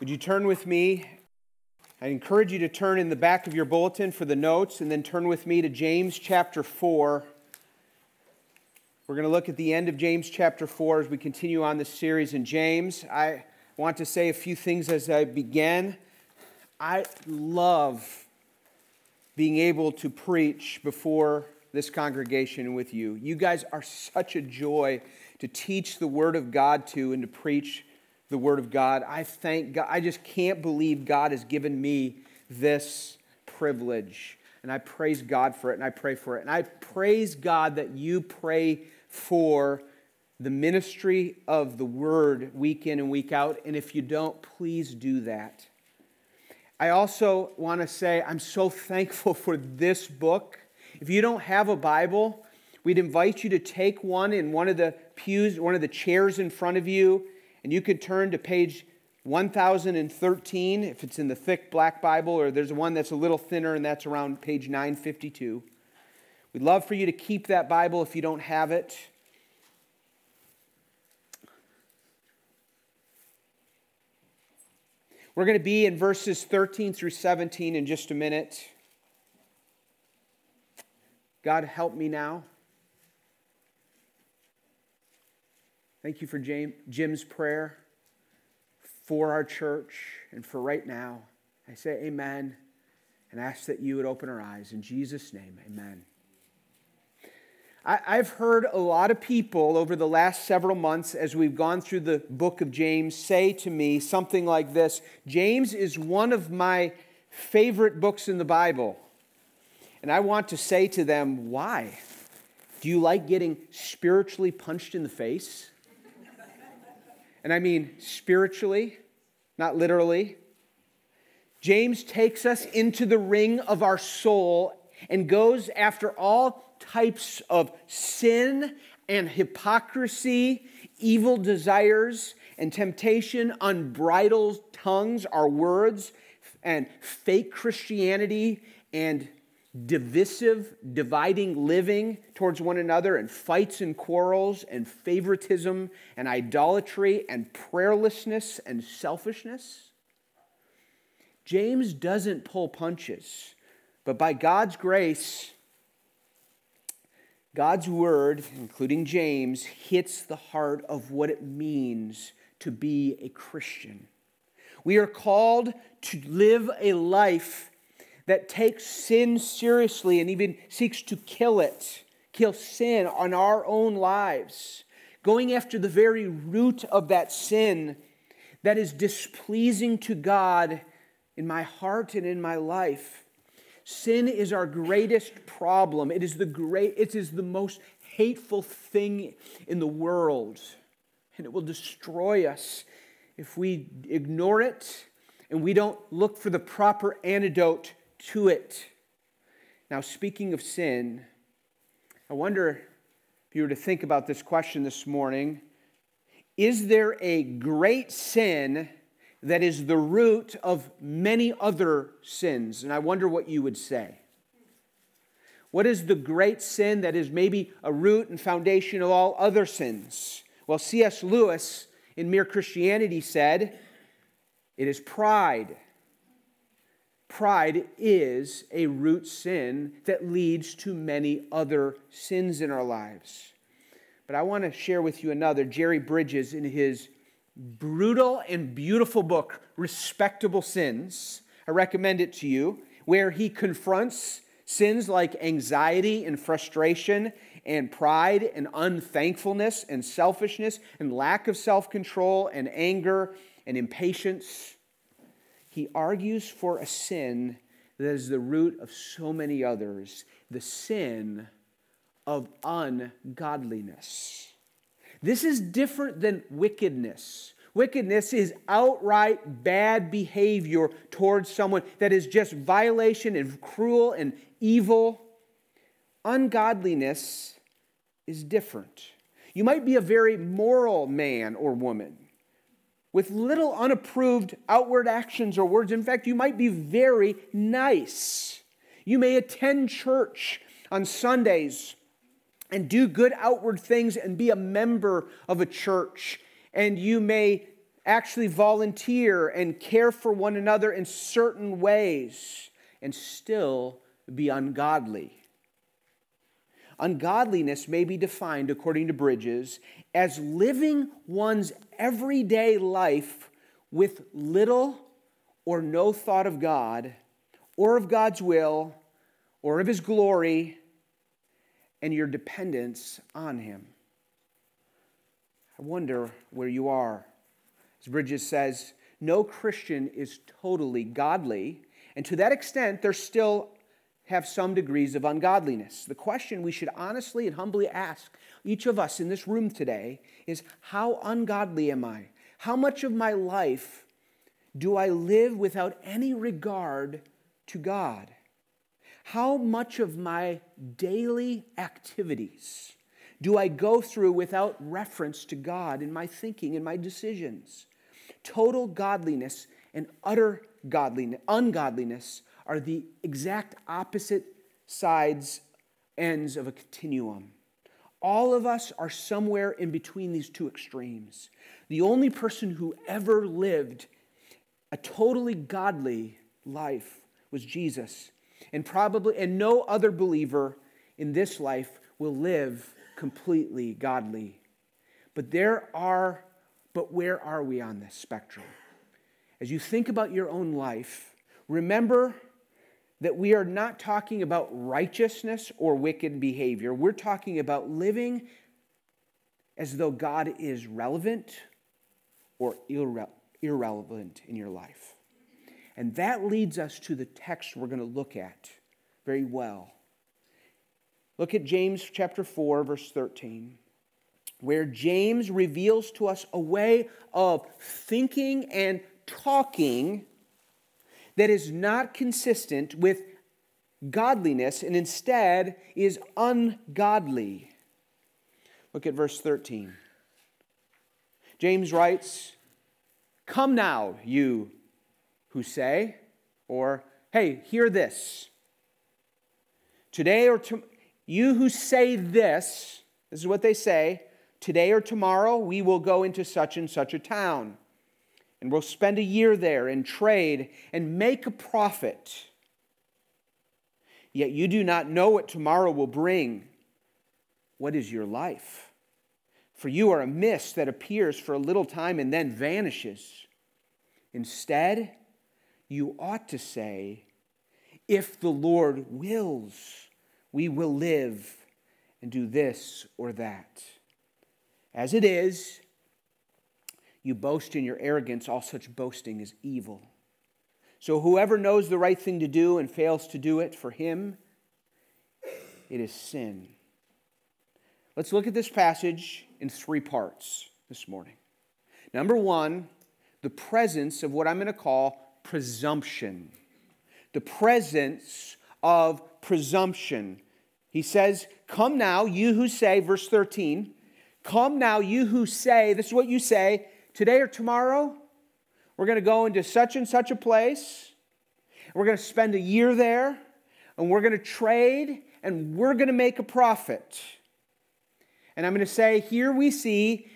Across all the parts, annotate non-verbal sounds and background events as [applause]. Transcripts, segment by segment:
Would you turn with me? I encourage you to turn in the back of your bulletin for the notes and then turn with me to James chapter 4. We're going to look at the end of James chapter 4 as we continue on this series in James. I want to say a few things as I begin. I love being able to preach before this congregation with you. You guys are such a joy to teach the Word of God to and to preach the Word of God. I thank God. I just can't believe God has given me this privilege. And I praise God for it and I pray for it. And I praise God that you pray for the ministry of the Word week in and week out. And if you don't, please do that. I also want to say I'm so thankful for this book. If you don't have a Bible, we'd invite you to take one in one of the pews, one of the chairs in front of you, and you could turn to page 1013 if it's in the thick black Bible, or there's one that's a little thinner, and that's around page 952. We'd love for you to keep that Bible if you don't have it. We're going to be in verses 13 through 17 in just a minute. God, help me now. Thank you for Jim's prayer for our church and for right now. I say amen and ask that you would open our eyes. In Jesus' name, amen. I've heard a lot of people over the last several months as we've gone through the book of James say to me something like this James is one of my favorite books in the Bible. And I want to say to them, why? Do you like getting spiritually punched in the face? And I mean spiritually, not literally. James takes us into the ring of our soul and goes after all types of sin and hypocrisy, evil desires and temptation, unbridled tongues, our words, and fake Christianity and divisive, dividing living towards one another, and fights and quarrels, and favoritism, and idolatry, and prayerlessness, and selfishness. James doesn't pull punches, but by God's grace, God's word, including James, hits the heart of what it means to be a Christian. We are called to live a life that takes sin seriously and even seeks to kill it, kill sin on our own lives, going after the very root of that sin that is displeasing to God in my heart and in my life. Sin is our greatest problem. It is the great it is the most hateful thing in the world. And it will destroy us if we ignore it and we don't look for the proper antidote to it. Now, speaking of sin, I wonder if you were to think about this question this morning is there a great sin that is the root of many other sins. And I wonder what you would say. What is the great sin that is maybe a root and foundation of all other sins? Well, C.S. Lewis in Mere Christianity said, it is pride. Pride is a root sin that leads to many other sins in our lives. But I want to share with you another. Jerry Bridges, in his brutal and beautiful book, Respectable Sins. I recommend it to you, where he confronts sins like anxiety and frustration and pride and unthankfulness and selfishness and lack of self control and anger and impatience. He argues for a sin that is the root of so many others the sin of ungodliness. This is different than wickedness. Wickedness is outright bad behavior towards someone that is just violation and cruel and evil. Ungodliness is different. You might be a very moral man or woman with little unapproved outward actions or words. In fact, you might be very nice. You may attend church on Sundays and do good outward things and be a member of a church. And you may actually volunteer and care for one another in certain ways and still be ungodly. Ungodliness may be defined, according to Bridges, as living one's everyday life with little or no thought of God, or of God's will, or of His glory, and your dependence on Him. I wonder where you are. As Bridges says, no Christian is totally godly, and to that extent, there still have some degrees of ungodliness. The question we should honestly and humbly ask each of us in this room today is how ungodly am I? How much of my life do I live without any regard to God? How much of my daily activities do I go through without reference to God in my thinking and my decisions? Total godliness and utter godliness, ungodliness are the exact opposite sides, ends of a continuum. All of us are somewhere in between these two extremes. The only person who ever lived a totally godly life was Jesus. And probably, and no other believer in this life will live completely godly. But there are, but where are we on this spectrum? As you think about your own life, remember that we are not talking about righteousness or wicked behavior. We're talking about living as though God is relevant or irre- irrelevant in your life. And that leads us to the text we're going to look at very well. Look at James chapter 4, verse 13, where James reveals to us a way of thinking and talking that is not consistent with godliness and instead is ungodly. Look at verse 13. James writes, Come now, you who say, or, hey, hear this. Today or to, you who say this, this is what they say, today or tomorrow we will go into such and such a town and we'll spend a year there and trade and make a profit. Yet you do not know what tomorrow will bring. What is your life? For you are a mist that appears for a little time and then vanishes. Instead, you ought to say, If the Lord wills, we will live and do this or that. As it is, you boast in your arrogance, all such boasting is evil. So whoever knows the right thing to do and fails to do it, for him, it is sin. Let's look at this passage in three parts this morning. Number one, the presence of what I'm going to call presumption. The presence of presumption. He says, Come now, you who say, verse 13, come now, you who say, this is what you say, today or tomorrow, we're going to go into such and such a place. We're going to spend a year there, and we're going to trade, and we're going to make a profit. And I'm going to say, here we see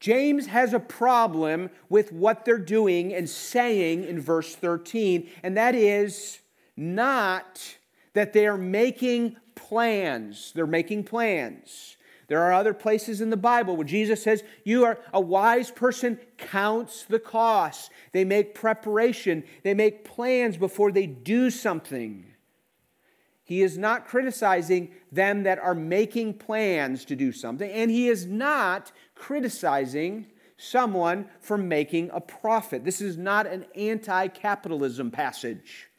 James has a problem with what they're doing and saying in verse 13, and that is not that they are making plans. They're making plans. There are other places in the Bible where Jesus says, You are a wise person, counts the costs. They make preparation, they make plans before they do something. He is not criticizing them that are making plans to do something, and he is not criticizing someone for making a profit. This is not an anti capitalism passage.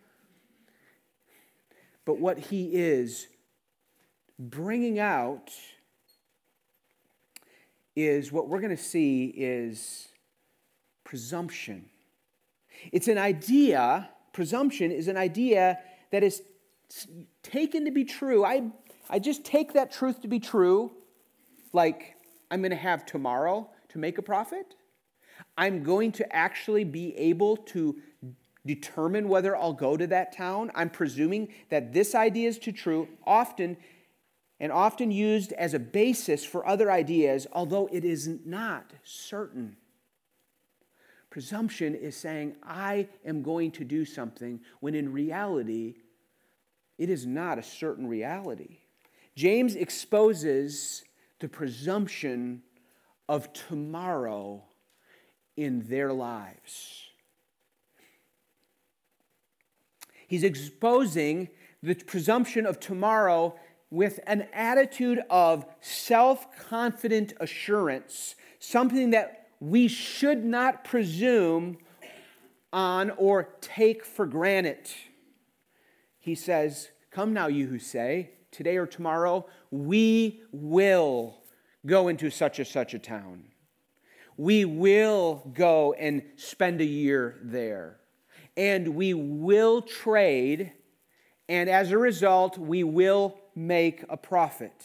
But what he is bringing out is what we're going to see is presumption. It's an idea, presumption is an idea that is taken to be true. I, I just take that truth to be true, like I'm going to have tomorrow to make a profit. I'm going to actually be able to determine whether I'll go to that town. I'm presuming that this idea is to true. Often and often used as a basis for other ideas, although it is not certain. Presumption is saying, I am going to do something, when in reality, it is not a certain reality. James exposes the presumption of tomorrow in their lives. He's exposing the presumption of tomorrow with an attitude of self confident assurance, something that we should not presume on or take for granted. He says, Come now, you who say, today or tomorrow, we will go into such and such a town. We will go and spend a year there. And we will trade, and as a result, we will make a profit.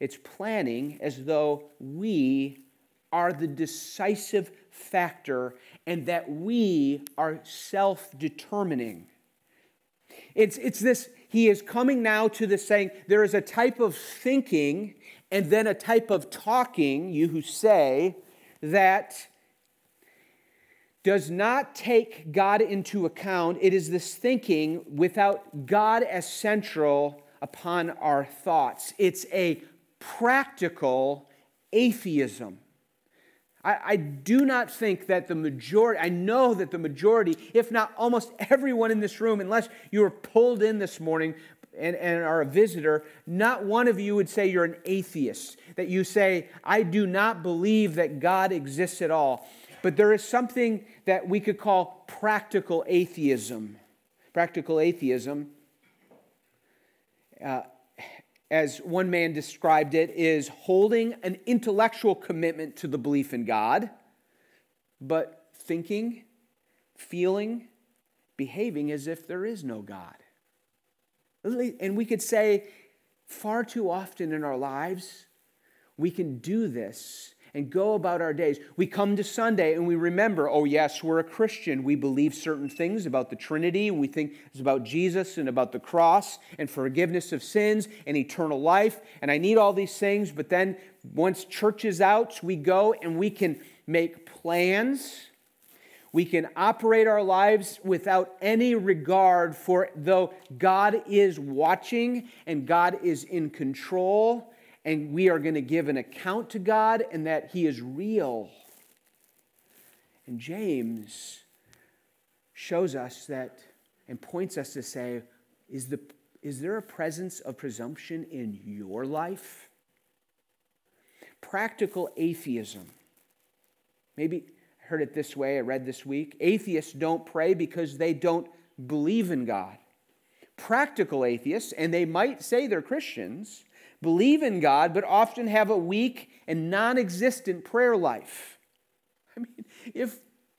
It's planning as though we are the decisive factor and that we are self determining. It's, it's this, he is coming now to this saying there is a type of thinking and then a type of talking, you who say, that does not take God into account. It is this thinking without God as central upon our thoughts. It's a practical atheism. I, I, do not think that the majority, I know that the majority, if not almost everyone in this room, unless you were pulled in this morning and, and are a visitor, not one of you would say you're an atheist, that you say, I do not believe that God exists at all. But there is something that we could call practical atheism. Practical atheism, uh, as one man described it, is holding an intellectual commitment to the belief in God, but thinking, feeling, behaving as if there is no God. And we could say, far too often in our lives, we can do this and go about our days. We come to Sunday and we remember, oh, yes, we're a Christian. We believe certain things about the Trinity. We think it's about Jesus and about the cross and forgiveness of sins and eternal life. And I need all these things. But then once church is out, we go and we can make plans. We can operate our lives without any regard for though God is watching and God is in control and we are going to give an account to God and that He is real. And James shows us that and points us to say, is, the, is there a presence of presumption in your life? Practical atheism. Maybe I heard it this way, I read this week. Atheists don't pray because they don't believe in God. Practical atheists, and they might say they're Christians, believe in God, but often have a weak and non existent prayer life. I mean, if,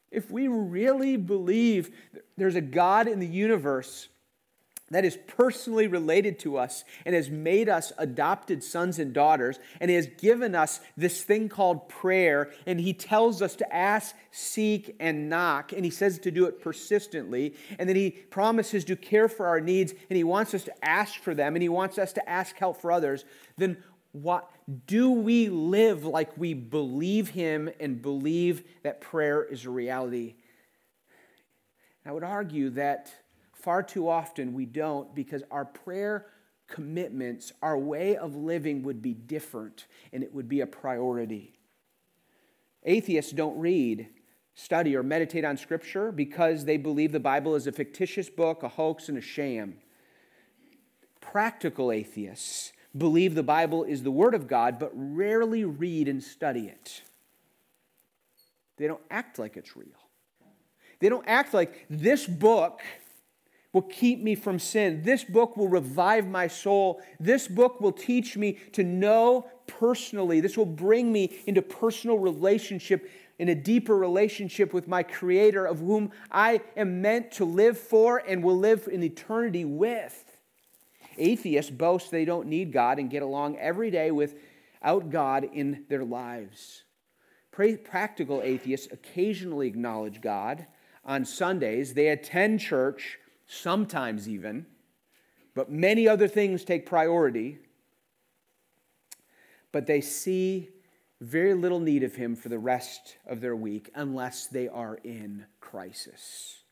if we really believe there's a God in the universe that is personally related to us and has made us adopted sons and daughters and has given us this thing called prayer. And he tells us to ask seek and knock. And he says to do it persistently. And then he promises to care for our needs and he wants us to ask for them and he wants us to ask help for others. Then what do we live like we believe him and believe that prayer is a reality? I would argue that Far too often we don't because our prayer commitments, our way of living would be different and it would be a priority. Atheists don't read, study, or meditate on Scripture because they believe the Bible is a fictitious book, a hoax, and a sham. Practical atheists believe the Bible is the Word of God but rarely read and study it. They don't act like it's real. They don't act like this book will keep me from sin. This book will revive my soul. This book will teach me to know personally. This will bring me into personal relationship, in a deeper relationship with my Creator, of whom I am meant to live for and will live in eternity with. Atheists boast they don't need God and get along every day without God in their lives. Practical atheists occasionally acknowledge God. On Sundays, they attend church sometimes even, but many other things take priority. But they see very little need of him for the rest of their week unless they are in crisis.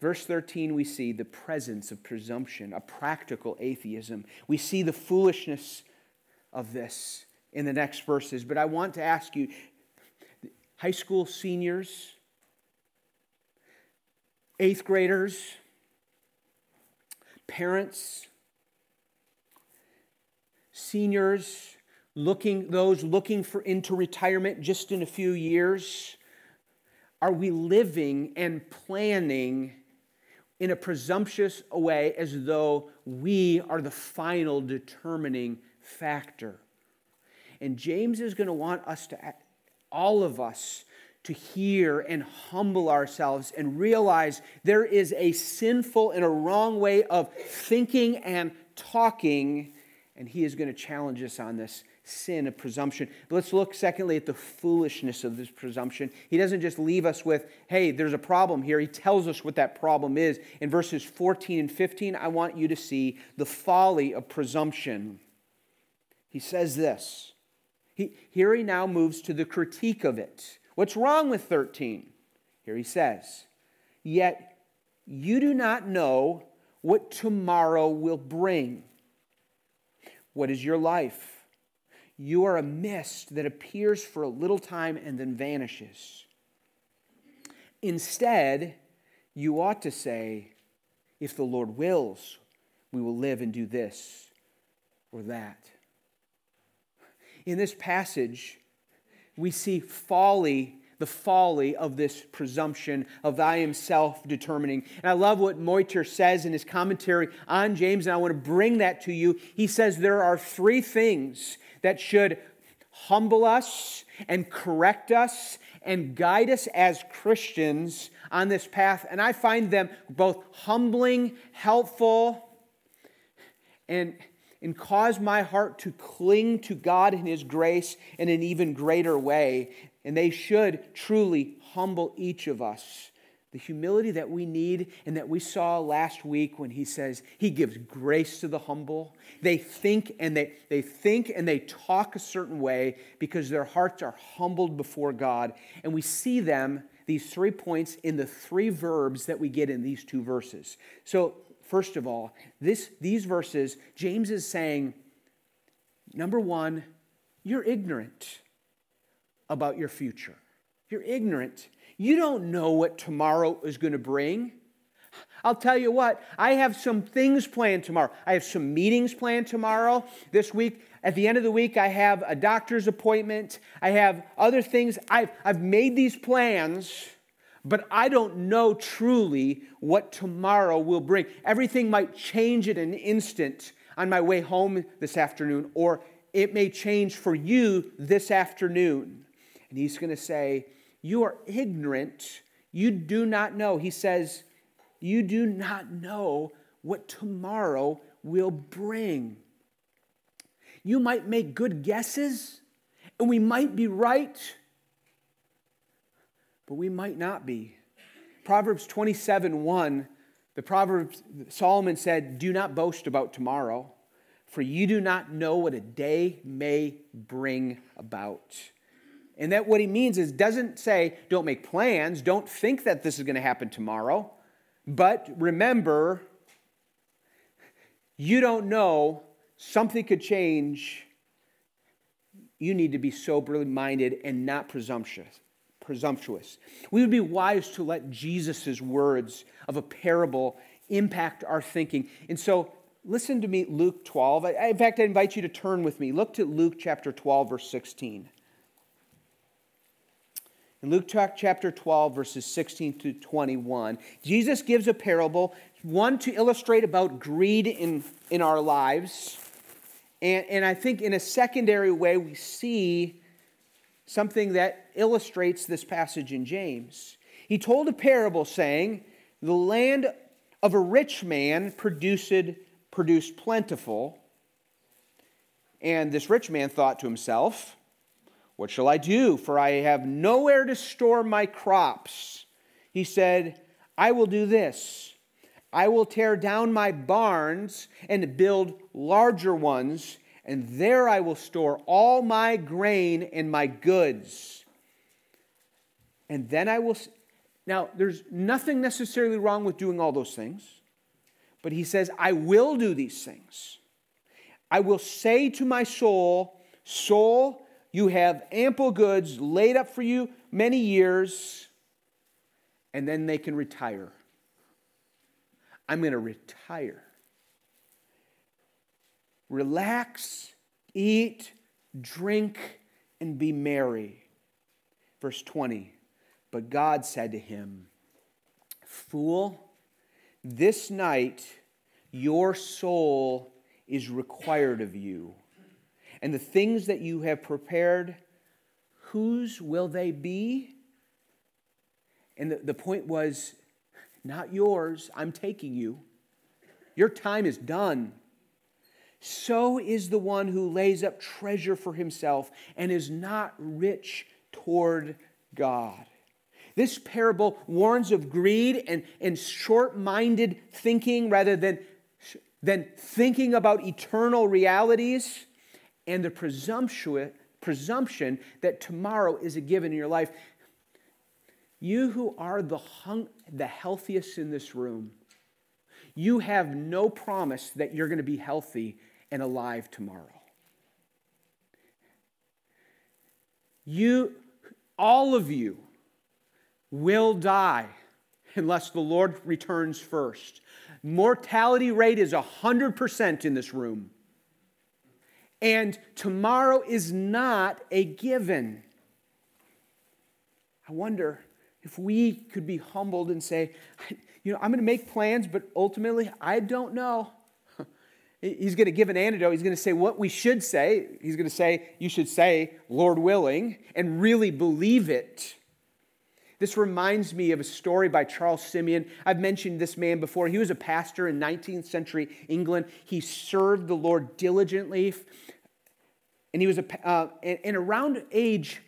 Verse 13, we see the presence of presumption, a practical atheism. We see the foolishness of this in the next verses. But I want to ask you, high school seniors, eighth graders, parents, seniors, looking those looking for into retirement just in a few years, are we living and planning in a presumptuous way as though we are the final determining factor. And James is going to want us to, all of us, to hear and humble ourselves and realize there is a sinful and a wrong way of thinking and talking. And he is going to challenge us on this sin of presumption. But let's look, secondly, at the foolishness of this presumption. He doesn't just leave us with, hey, there's a problem here. He tells us what that problem is. In verses 14 and 15, I want you to see the folly of presumption. He says this. He, here he now moves to the critique of it. What's wrong with 13? Here he says, Yet you do not know what tomorrow will bring. What is your life? You are a mist that appears for a little time and then vanishes. Instead, you ought to say, if the Lord wills, we will live and do this or that. In this passage, we see folly, the folly of this presumption of I am self determining. And I love what Motyer says in his commentary on James, and I want to bring that to you. He says there are three things that should humble us and correct us and guide us as Christians on this path. And I find them both humbling, helpful, and, and cause my heart to cling to God and His grace in an even greater way. And they should truly humble each of us the humility that we need and that we saw last week when he says he gives grace to the humble. They think and they, they think and they talk a certain way because their hearts are humbled before God. And we see them, these three points, in the three verbs that we get in these two verses. So, first of all, this, these verses, James is saying, number one, you're ignorant about your future. You're ignorant you don't know what tomorrow is going to bring. I'll tell you what, I have some things planned tomorrow. I have some meetings planned tomorrow. This week, at the end of the week, I have a doctor's appointment. I have other things. I've, I've made these plans, but I don't know truly what tomorrow will bring. Everything might change in an instant on my way home this afternoon, or it may change for you this afternoon. And he's going to say, you are ignorant. You do not know. He says, You do not know what tomorrow will bring. You might make good guesses, and we might be right, but we might not be. Proverbs 27 1, the Proverbs, Solomon said, Do not boast about tomorrow, for you do not know what a day may bring about. And that what he means is doesn't say don't make plans, don't think that this is going to happen tomorrow, but remember you don't know something could change. You need to be soberly minded and not presumptuous. Presumptuous. We would be wise to let Jesus' words of a parable impact our thinking. And so listen to me, Luke 12. In fact, I invite you to turn with me. Look to Luke chapter 12, verse 16. In Luke chapter 12, verses 16 to 21, Jesus gives a parable, one to illustrate about greed in, in our lives. And, and I think in a secondary way, we see something that illustrates this passage in James. He told a parable saying, The land of a rich man produced, produced plentiful. And this rich man thought to himself, what shall I do? For I have nowhere to store my crops. He said, I will do this. I will tear down my barns and build larger ones, and there I will store all my grain and my goods. And then I will. Now, there's nothing necessarily wrong with doing all those things, but he says, I will do these things. I will say to my soul, Soul, you have ample goods laid up for you many years, and then they can retire. I'm going to retire. Relax, eat, drink, and be merry. Verse 20. But God said to him, Fool, this night your soul is required of you. And the things that you have prepared, whose will they be? And the, the point was, not yours, I'm taking you. Your time is done. So is the one who lays up treasure for himself and is not rich toward God. This parable warns of greed and, and short minded thinking rather than, than thinking about eternal realities and the presumption, presumption that tomorrow is a given in your life. You who are the, hung, the healthiest in this room, you have no promise that you're going to be healthy and alive tomorrow. You, all of you, will die unless the Lord returns first. Mortality rate is 100% in this room. And tomorrow is not a given. I wonder if we could be humbled and say, you know, I'm going to make plans, but ultimately, I don't know. He's going to give an antidote. He's going to say what we should say. He's going to say, you should say, Lord willing, and really believe it. This reminds me of a story by Charles Simeon. I've mentioned this man before. He was a pastor in 19th century England. He served the Lord diligently. And he was a, uh, and around age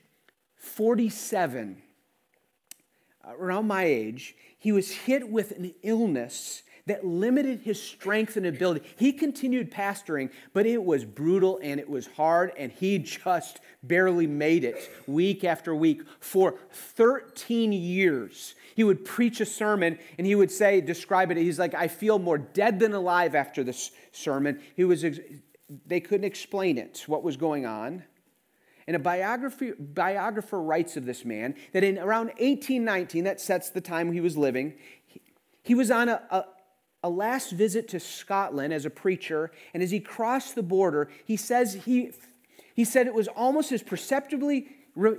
47, uh, around my age, he was hit with an illness that limited his strength and ability. He continued pastoring, but it was brutal and it was hard, and he just barely made it week after week for 13 years. He would preach a sermon and he would say, describe it, he's like, I feel more dead than alive after this sermon. He was, they couldn't explain it, what was going on. And a biography, biographer writes of this man that in around 1819, that sets the time he was living, he, he was on a, a, a last visit to Scotland as a preacher, and as he crossed the border, he says he, he said it was almost as perceptibly,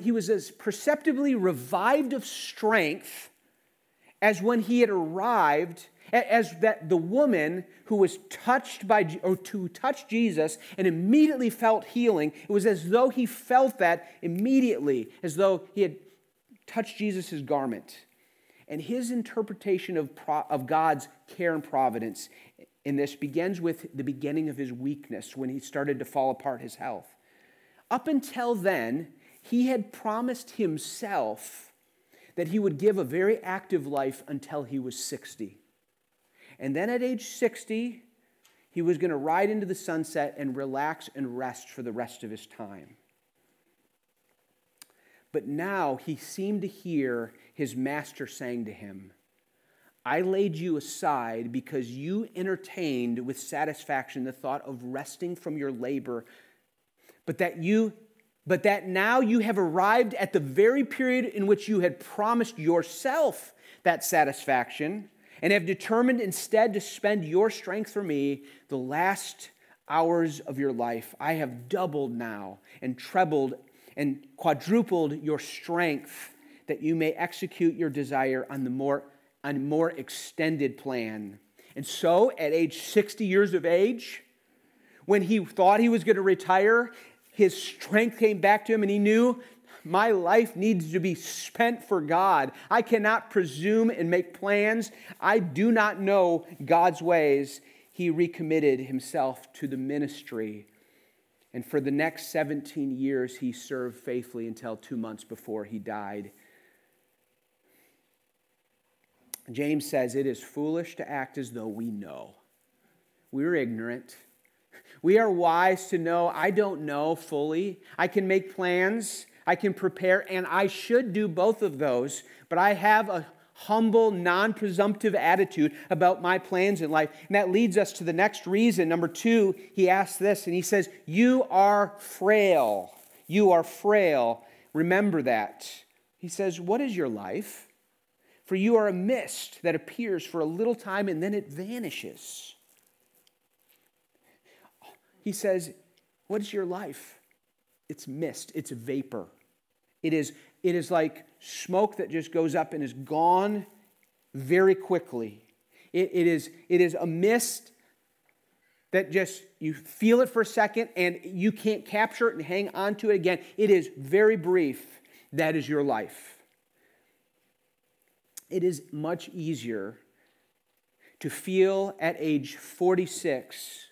he was as perceptibly revived of strength as when he had arrived as that the woman who was touched by or to touch Jesus and immediately felt healing it was as though he felt that immediately as though he had touched Jesus' garment and his interpretation of, of God's care and providence in this begins with the beginning of his weakness when he started to fall apart his health. Up until then, he had promised himself that he would give a very active life until he was 60. And then at age 60, he was going to ride into the sunset and relax and rest for the rest of his time. But now he seemed to hear his master saying to him, I laid you aside because you entertained with satisfaction the thought of resting from your labor, but that you but that now you have arrived at the very period in which you had promised yourself that satisfaction and have determined instead to spend your strength for me the last hours of your life. I have doubled now and trebled and quadrupled your strength that you may execute your desire on the more on more extended plan. And so at age 60 years of age, when he thought he was going to retire, his strength came back to him and he knew my life needs to be spent for God. I cannot presume and make plans. I do not know God's ways. He recommitted himself to the ministry and for the next 17 years, he served faithfully until two months before he died. James says it is foolish to act as though we know. We're ignorant. We are wise to know I don't know fully. I can make plans, I can prepare, and I should do both of those, but I have a humble, non presumptive attitude about my plans in life. And that leads us to the next reason. Number two, he asks this, and he says, You are frail. You are frail. Remember that. He says, What is your life? For you are a mist that appears for a little time and then it vanishes. He says, What is your life? It's mist, it's vapor. It is, it is like smoke that just goes up and is gone very quickly. It, it, is, it is a mist that just you feel it for a second and you can't capture it and hang on to it again. It is very brief. That is your life. It is much easier to feel at age 46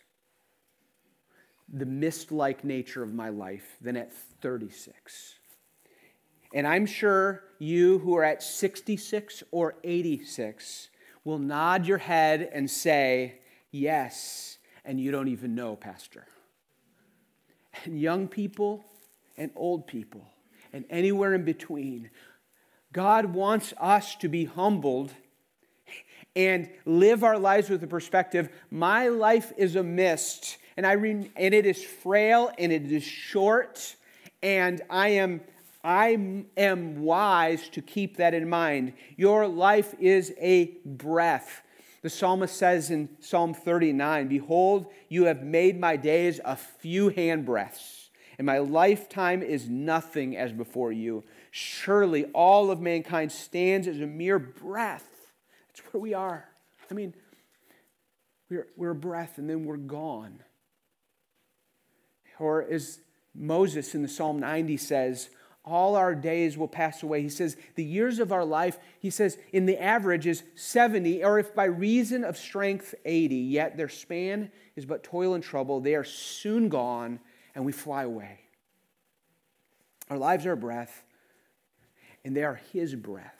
the mist like nature of my life than at 36. And I'm sure you who are at 66 or 86 will nod your head and say, Yes, and you don't even know, Pastor. And young people and old people and anywhere in between, God wants us to be humbled and live our lives with the perspective my life is a mist and I re- and it is frail and it is short and I am I am wise to keep that in mind. Your life is a breath. The psalmist says in Psalm 39 Behold, you have made my days a few handbreadths, and my lifetime is nothing as before you. Surely all of mankind stands as a mere breath. That's where we are. I mean, we're, we're a breath and then we're gone. Or as Moses in the Psalm 90 says, all our days will pass away. He says, the years of our life, he says, in the average is 70, or if by reason of strength, 80. Yet their span is but toil and trouble. They are soon gone, and we fly away. Our lives are breath, and they are his breath.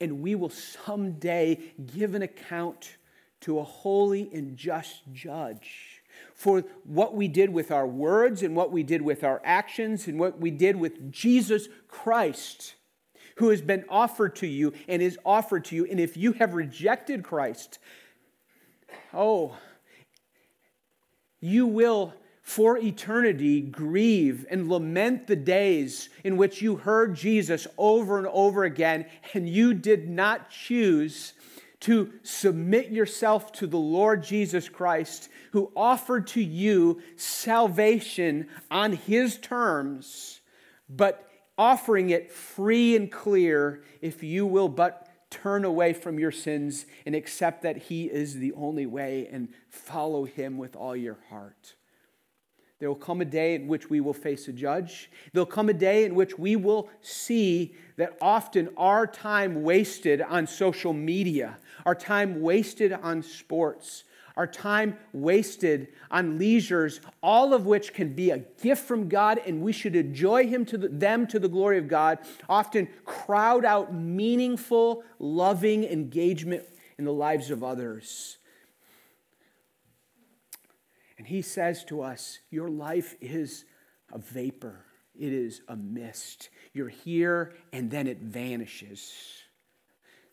And we will someday give an account to a holy and just judge for what we did with our words and what we did with our actions and what we did with Jesus Christ, who has been offered to you and is offered to you. And if you have rejected Christ, oh, you will for eternity grieve and lament the days in which you heard Jesus over and over again and you did not choose to submit yourself to the Lord Jesus Christ, who offered to you salvation on his terms, but offering it free and clear if you will but turn away from your sins and accept that he is the only way and follow him with all your heart. There will come a day in which we will face a judge. There'll come a day in which we will see that often our time wasted on social media, our time wasted on sports, our time wasted on leisures, all of which can be a gift from God, and we should enjoy him to the, them to the glory of God, often crowd out meaningful, loving engagement in the lives of others. And he says to us, Your life is a vapor, it is a mist. You're here and then it vanishes.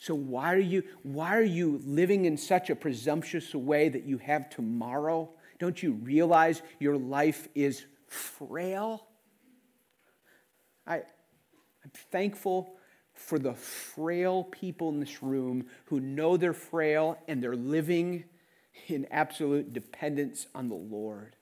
So why are you why are you living in such a presumptuous way that you have tomorrow? Don't you realize your life is frail? I, I'm thankful for the frail people in this room who know they're frail and they're living in absolute dependence on the Lord.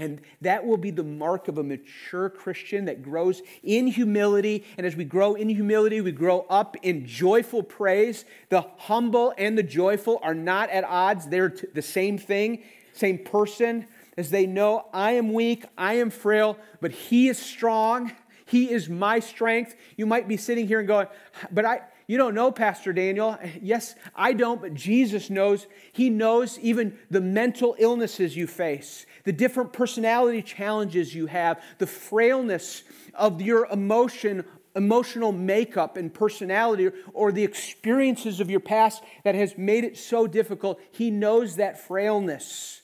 And that will be the mark of a mature Christian that grows in humility. And as we grow in humility, we grow up in joyful praise. The humble and the joyful are not at odds, they're the same thing, same person. As they know, I am weak, I am frail, but He is strong. He is my strength. You might be sitting here and going, but I, you don't know Pastor Daniel. Yes, I don't, but Jesus knows. He knows even the mental illnesses you face, the different personality challenges you have, the frailness of your emotion emotional makeup and personality or the experiences of your past that has made it so difficult. He knows that frailness.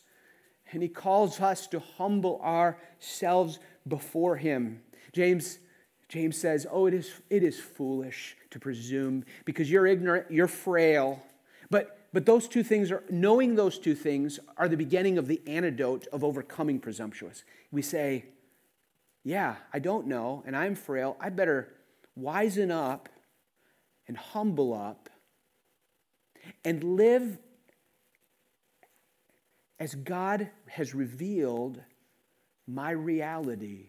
And He calls us to humble ourselves before Him. James, James says, Oh, it is, it is foolish to presume because you're ignorant, you're frail. But, but those two things are, knowing those two things are the beginning of the antidote of overcoming presumptuous. We say, Yeah, I don't know, and I'm frail. I better wisen up and humble up and live as God has revealed my reality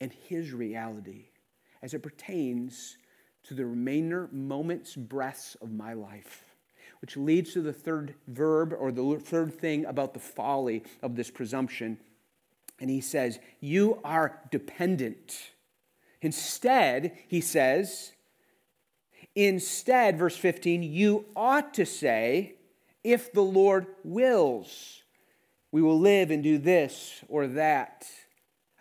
and His reality as it pertains to the remainder moments, breaths of my life. Which leads to the third verb or the third thing about the folly of this presumption. And he says, You are dependent. Instead, he says, instead, verse 15, you ought to say, if the Lord wills, we will live and do this or that.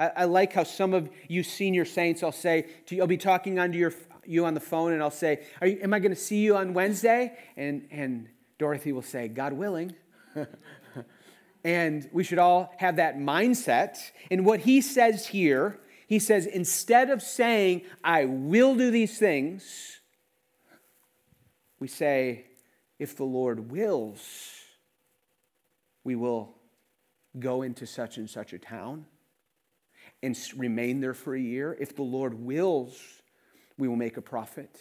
I, I like how some of you senior saints, I'll say, to I'll be talking onto your, you on the phone and I'll say, you, Am I going to see you on Wednesday? And, and Dorothy will say, God willing. [laughs] and we should all have that mindset. And what he says here he says, instead of saying, I will do these things, we say, if the Lord wills, we will go into such and such a town and remain there for a year. If the Lord wills, we will make a profit.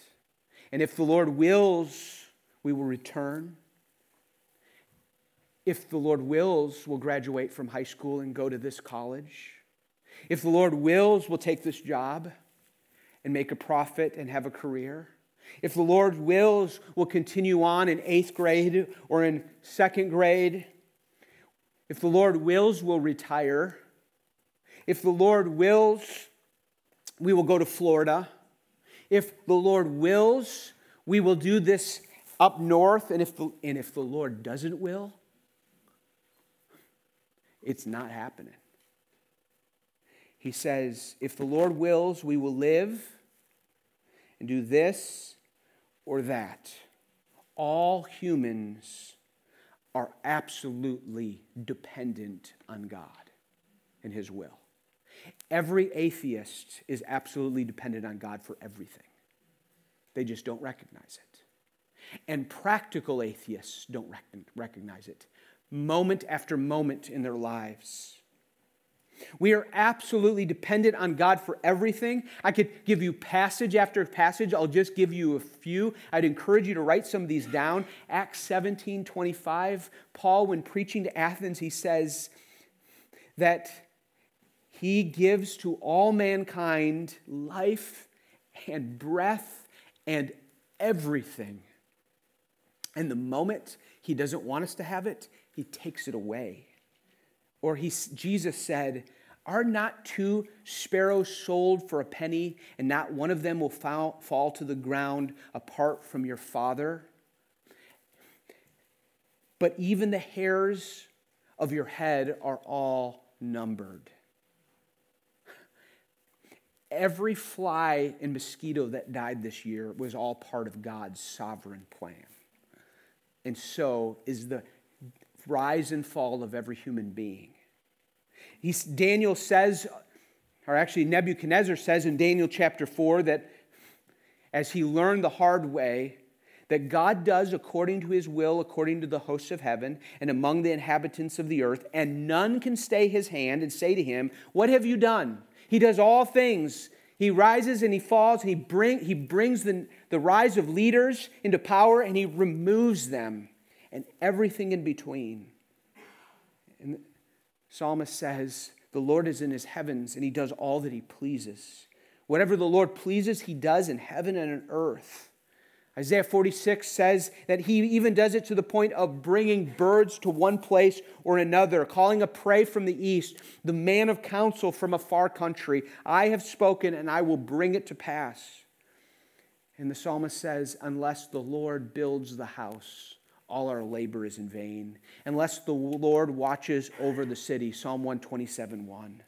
And if the Lord wills, we will return. If the Lord wills, we'll graduate from high school and go to this college. If the Lord wills, we'll take this job and make a profit and have a career. If the Lord wills, we'll continue on in eighth grade or in second grade. If the Lord wills, we'll retire. If the Lord wills, we will go to Florida. If the Lord wills, we will do this up north. And if the, and if the Lord doesn't will, it's not happening. He says, If the Lord wills, we will live and do this or that. All humans are absolutely dependent on God and His will. Every atheist is absolutely dependent on God for everything, they just don't recognize it. And practical atheists don't recognize it moment after moment in their lives. We are absolutely dependent on God for everything. I could give you passage after passage. I'll just give you a few. I'd encourage you to write some of these down. Acts 17 25. Paul, when preaching to Athens, he says that he gives to all mankind life and breath and everything. And the moment he doesn't want us to have it, he takes it away. Or he, Jesus said, Are not two sparrows sold for a penny, and not one of them will fall, fall to the ground apart from your Father? But even the hairs of your head are all numbered. Every fly and mosquito that died this year was all part of God's sovereign plan. And so is the rise and fall of every human being. He's, Daniel says, or actually Nebuchadnezzar says in Daniel chapter 4 that as he learned the hard way, that God does according to his will, according to the hosts of heaven, and among the inhabitants of the earth, and none can stay his hand and say to him, What have you done? He does all things. He rises and he falls, and he, bring, he brings the, the rise of leaders into power, and he removes them and everything in between. And the psalmist says, The Lord is in his heavens and he does all that he pleases. Whatever the Lord pleases, he does in heaven and on earth. Isaiah 46 says that he even does it to the point of bringing birds to one place or another, calling a prey from the east, the man of counsel from a far country. I have spoken and I will bring it to pass. And the psalmist says, Unless the Lord builds the house, all our labor is in vain. Unless the Lord watches over the city, Psalm 127 1.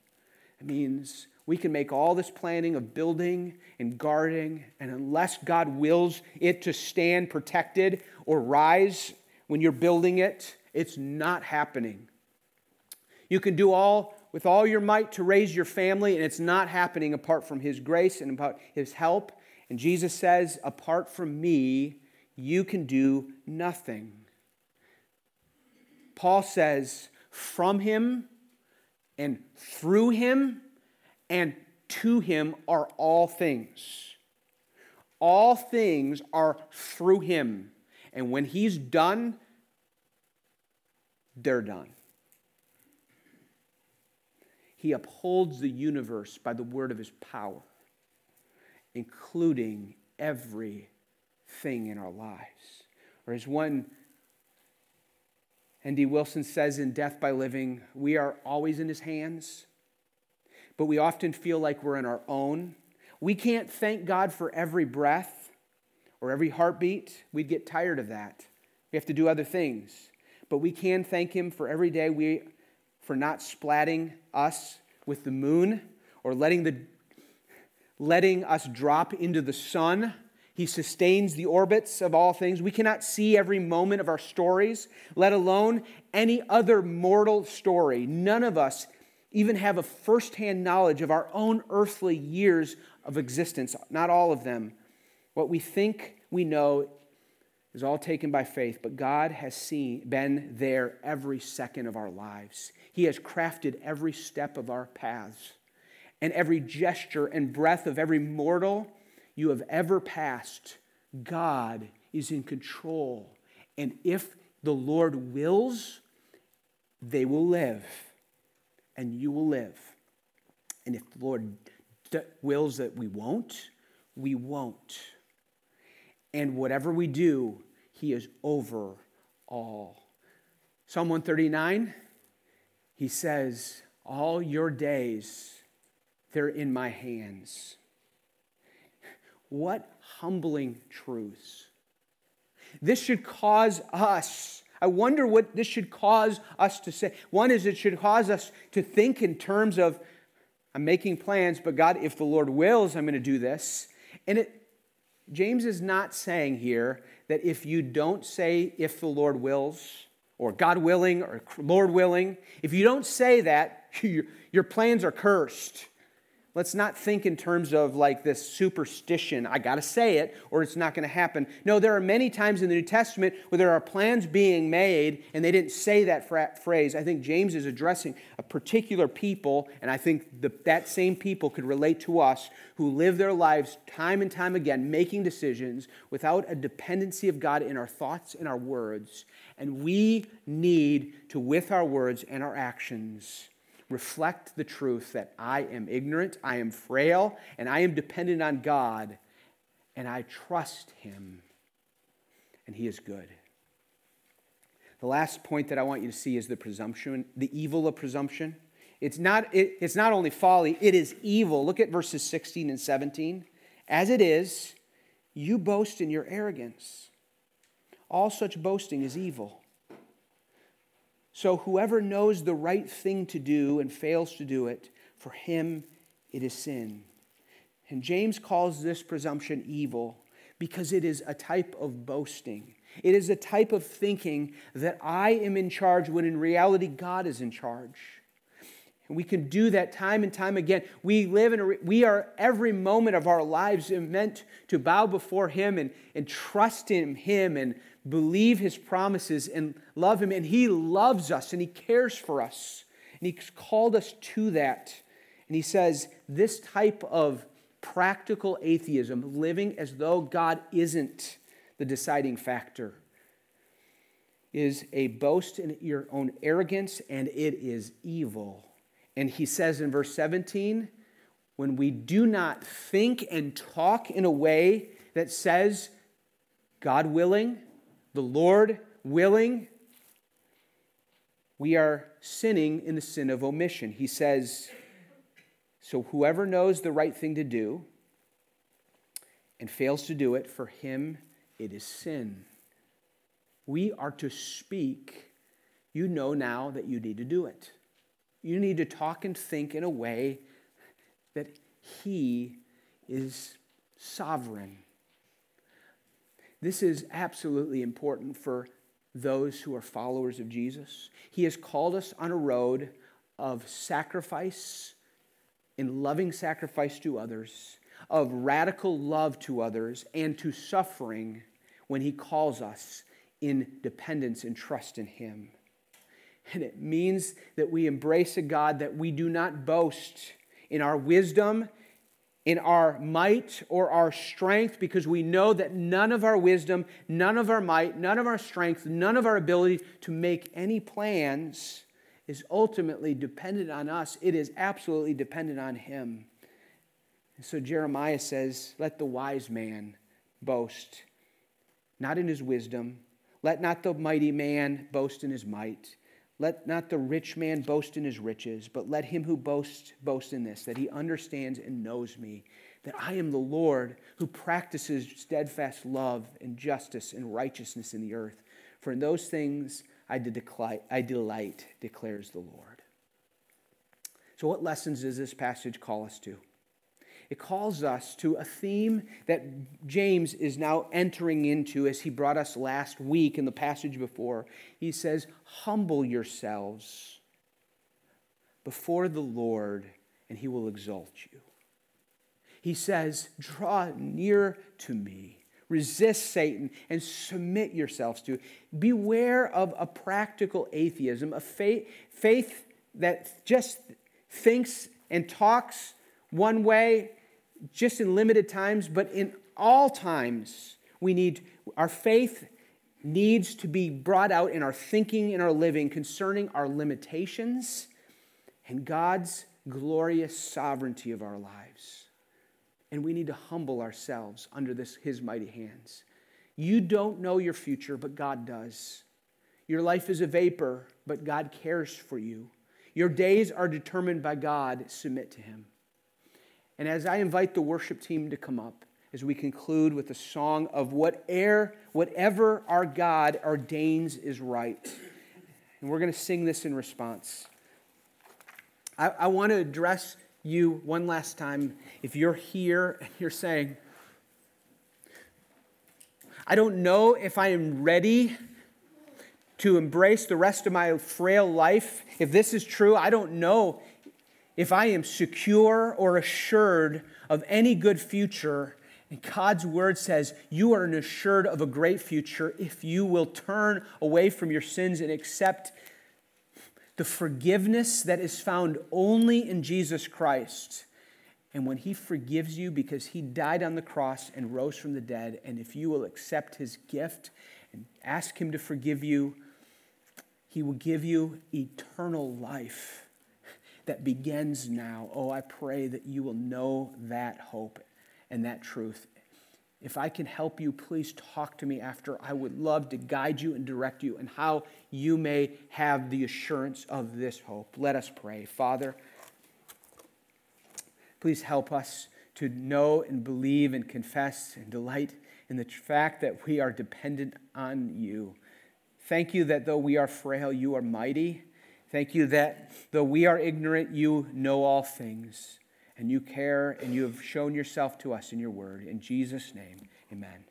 It means we can make all this planning of building and guarding, and unless God wills it to stand protected or rise when you're building it, it's not happening. You can do all with all your might to raise your family, and it's not happening apart from His grace and about His help. And Jesus says, Apart from me, you can do nothing. Paul says, From Him and through Him and to Him are all things. All things are through Him. And when He's done, they're done. He upholds the universe by the word of his power, including everything in our lives. Or as one N.D. Wilson says in Death by Living, we are always in his hands, but we often feel like we're in our own. We can't thank God for every breath or every heartbeat. We'd get tired of that. We have to do other things. But we can thank him for every day we for not splatting us with the moon or letting, the, letting us drop into the sun. He sustains the orbits of all things. We cannot see every moment of our stories, let alone any other mortal story. None of us even have a firsthand knowledge of our own earthly years of existence, not all of them. What we think we know is all taken by faith, but God has seen, been there every second of our lives. He has crafted every step of our paths, and every gesture and breath of every mortal you have ever passed. God is in control. And if the Lord wills, they will live, and you will live. And if the Lord wills that we won't, we won't. And whatever we do, He is over all. Psalm 139, he says, All your days, they're in my hands. What humbling truths. This should cause us. I wonder what this should cause us to say. One is it should cause us to think in terms of, I'm making plans, but God, if the Lord wills, I'm going to do this. And it, James is not saying here that if you don't say, if the Lord wills, or God willing, or Lord willing, if you don't say that, [laughs] your plans are cursed. Let's not think in terms of like this superstition, I got to say it or it's not going to happen. No, there are many times in the New Testament where there are plans being made and they didn't say that phrase. I think James is addressing a particular people, and I think the, that same people could relate to us who live their lives time and time again making decisions without a dependency of God in our thoughts and our words. And we need to, with our words and our actions, reflect the truth that I am ignorant, I am frail, and I am dependent on God, and I trust Him, and He is good. The last point that I want you to see is the presumption, the evil of presumption. It's not, it, it's not only folly, it is evil. Look at verses 16 and 17. As it is, you boast in your arrogance. All such boasting is evil. So whoever knows the right thing to do and fails to do it, for him it is sin. And James calls this presumption evil because it is a type of boasting. It is a type of thinking that I am in charge when in reality God is in charge. And we can do that time and time again. We live in a, we are every moment of our lives meant to bow before Him and, and trust in Him and believe his promises and love him. And he loves us and he cares for us. And he's called us to that. And he says, this type of practical atheism, living as though God isn't the deciding factor, is a boast in your own arrogance and it is evil. And he says in verse 17, when we do not think and talk in a way that says, God willing, the Lord willing, we are sinning in the sin of omission. He says, So whoever knows the right thing to do and fails to do it, for him it is sin. We are to speak. You know now that you need to do it. You need to talk and think in a way that He is sovereign. This is absolutely important for those who are followers of Jesus. He has called us on a road of sacrifice, in loving sacrifice to others, of radical love to others, and to suffering when He calls us in dependence and trust in Him. And it means that we embrace a God that we do not boast in our wisdom, in our might, or our strength, because we know that none of our wisdom, none of our might, none of our strength, none of our ability to make any plans is ultimately dependent on us. It is absolutely dependent on Him. And so Jeremiah says, Let the wise man boast, not in his wisdom. Let not the mighty man boast in his might let not the rich man boast in his riches, but let him who boasts boast in this, that he understands and knows me, that I am the Lord who practices steadfast love and justice and righteousness in the earth. For in those things I, delight, declares the Lord. So, what lessons does this passage call us to? It calls us to a theme that James is now entering into as he brought us last week in the passage before. He says, Humble yourselves before the Lord, and he will exalt you. He says, Draw near to me. Resist Satan and submit yourselves to. Beware of a practical atheism, a faith, faith that just thinks and talks one way just in limited times, but in all times, we need our faith needs to be brought out in our thinking and our living concerning our limitations and God's glorious sovereignty of our lives. And we need to humble ourselves under this, his mighty hands. You don't know your future, but God does. Your life is a vapor, but God cares for you. Your days are determined by God. Submit to him. And as I invite the worship team to come up, as we conclude with a song of whatever, whatever our God ordains is right. And we're going to sing this in response. I, I want to address you one last time. If you're here and you're saying, I don't know if I am ready to embrace the rest of my frail life. If this is true, I don't know if I am secure or assured of any good future, and God's word says you are assured of a great future if you will turn away from your sins and accept the forgiveness that is found only in Jesus Christ. And when He forgives you because He died on the cross and rose from the dead, and if you will accept His gift and ask Him to forgive you, He will give you eternal life that begins now. Oh, I pray that you will know that hope and that truth. If I can help you, please talk to me after. I would love to guide you and direct you and how you may have the assurance of this hope. Let us pray. Father, please help us to know and believe and confess and delight in the fact that we are dependent on you. Thank you that though we are frail, you are mighty. Thank you that though we are ignorant, you know all things, and you care, and you have shown yourself to us in your word. In Jesus' name, amen.